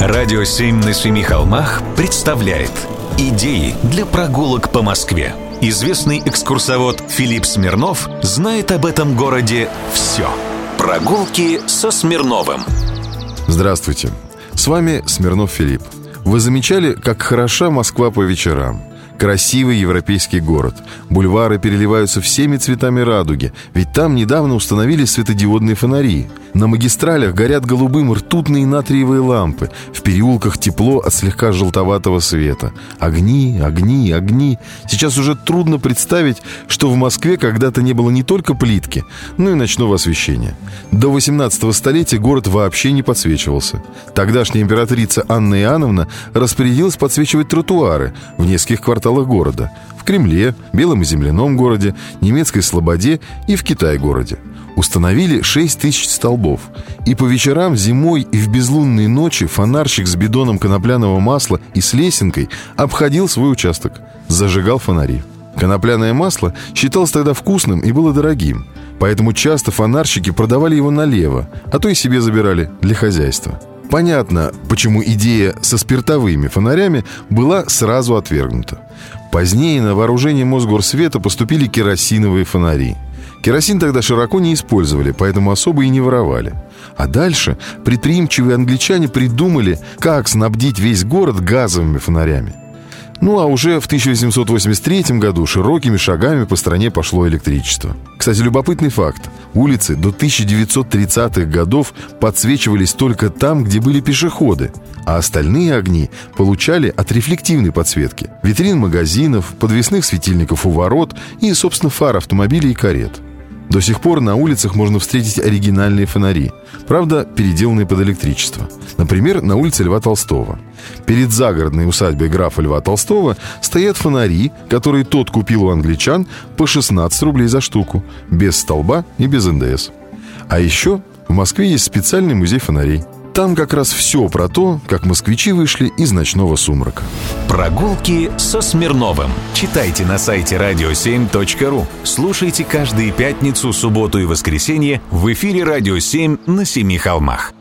Радио «Семь на семи холмах» представляет Идеи для прогулок по Москве. Известный экскурсовод Филипп Смирнов знает об этом городе все. Прогулки со Смирновым. Здравствуйте. С вами Смирнов Филипп. Вы замечали, как хороша Москва по вечерам? Красивый европейский город. Бульвары переливаются всеми цветами радуги, ведь там недавно установили светодиодные фонари. На магистралях горят голубым ртутные натриевые лампы. В переулках тепло от слегка желтоватого света. Огни, огни, огни. Сейчас уже трудно представить, что в Москве когда-то не было не только плитки, но и ночного освещения. До 18 столетия город вообще не подсвечивался. Тогдашняя императрица Анна Иоанновна распорядилась подсвечивать тротуары в нескольких кварталах города. Кремле, Белом и Земляном городе, Немецкой Слободе и в Китай-городе установили 6 тысяч столбов. И по вечерам, зимой и в безлунные ночи фонарщик с бидоном конопляного масла и с лесенкой обходил свой участок, зажигал фонари. Конопляное масло считалось тогда вкусным и было дорогим, поэтому часто фонарщики продавали его налево, а то и себе забирали для хозяйства. Понятно, почему идея со спиртовыми фонарями была сразу отвергнута. Позднее на вооружение Мосгорсвета поступили керосиновые фонари – Керосин тогда широко не использовали, поэтому особо и не воровали. А дальше предприимчивые англичане придумали, как снабдить весь город газовыми фонарями. Ну а уже в 1883 году широкими шагами по стране пошло электричество. Кстати, любопытный факт. Улицы до 1930-х годов подсвечивались только там, где были пешеходы, а остальные огни получали от рефлективной подсветки. Витрин магазинов, подвесных светильников у ворот и, собственно, фар автомобилей и карет – до сих пор на улицах можно встретить оригинальные фонари, правда, переделанные под электричество. Например, на улице Льва Толстого. Перед загородной усадьбой графа Льва Толстого стоят фонари, которые тот купил у англичан по 16 рублей за штуку, без столба и без НДС. А еще в Москве есть специальный музей фонарей – там как раз все про то, как москвичи вышли из ночного сумрака. Прогулки со Смирновым. Читайте на сайте radio7.ru. Слушайте каждые пятницу, субботу и воскресенье в эфире «Радио 7» на Семи холмах.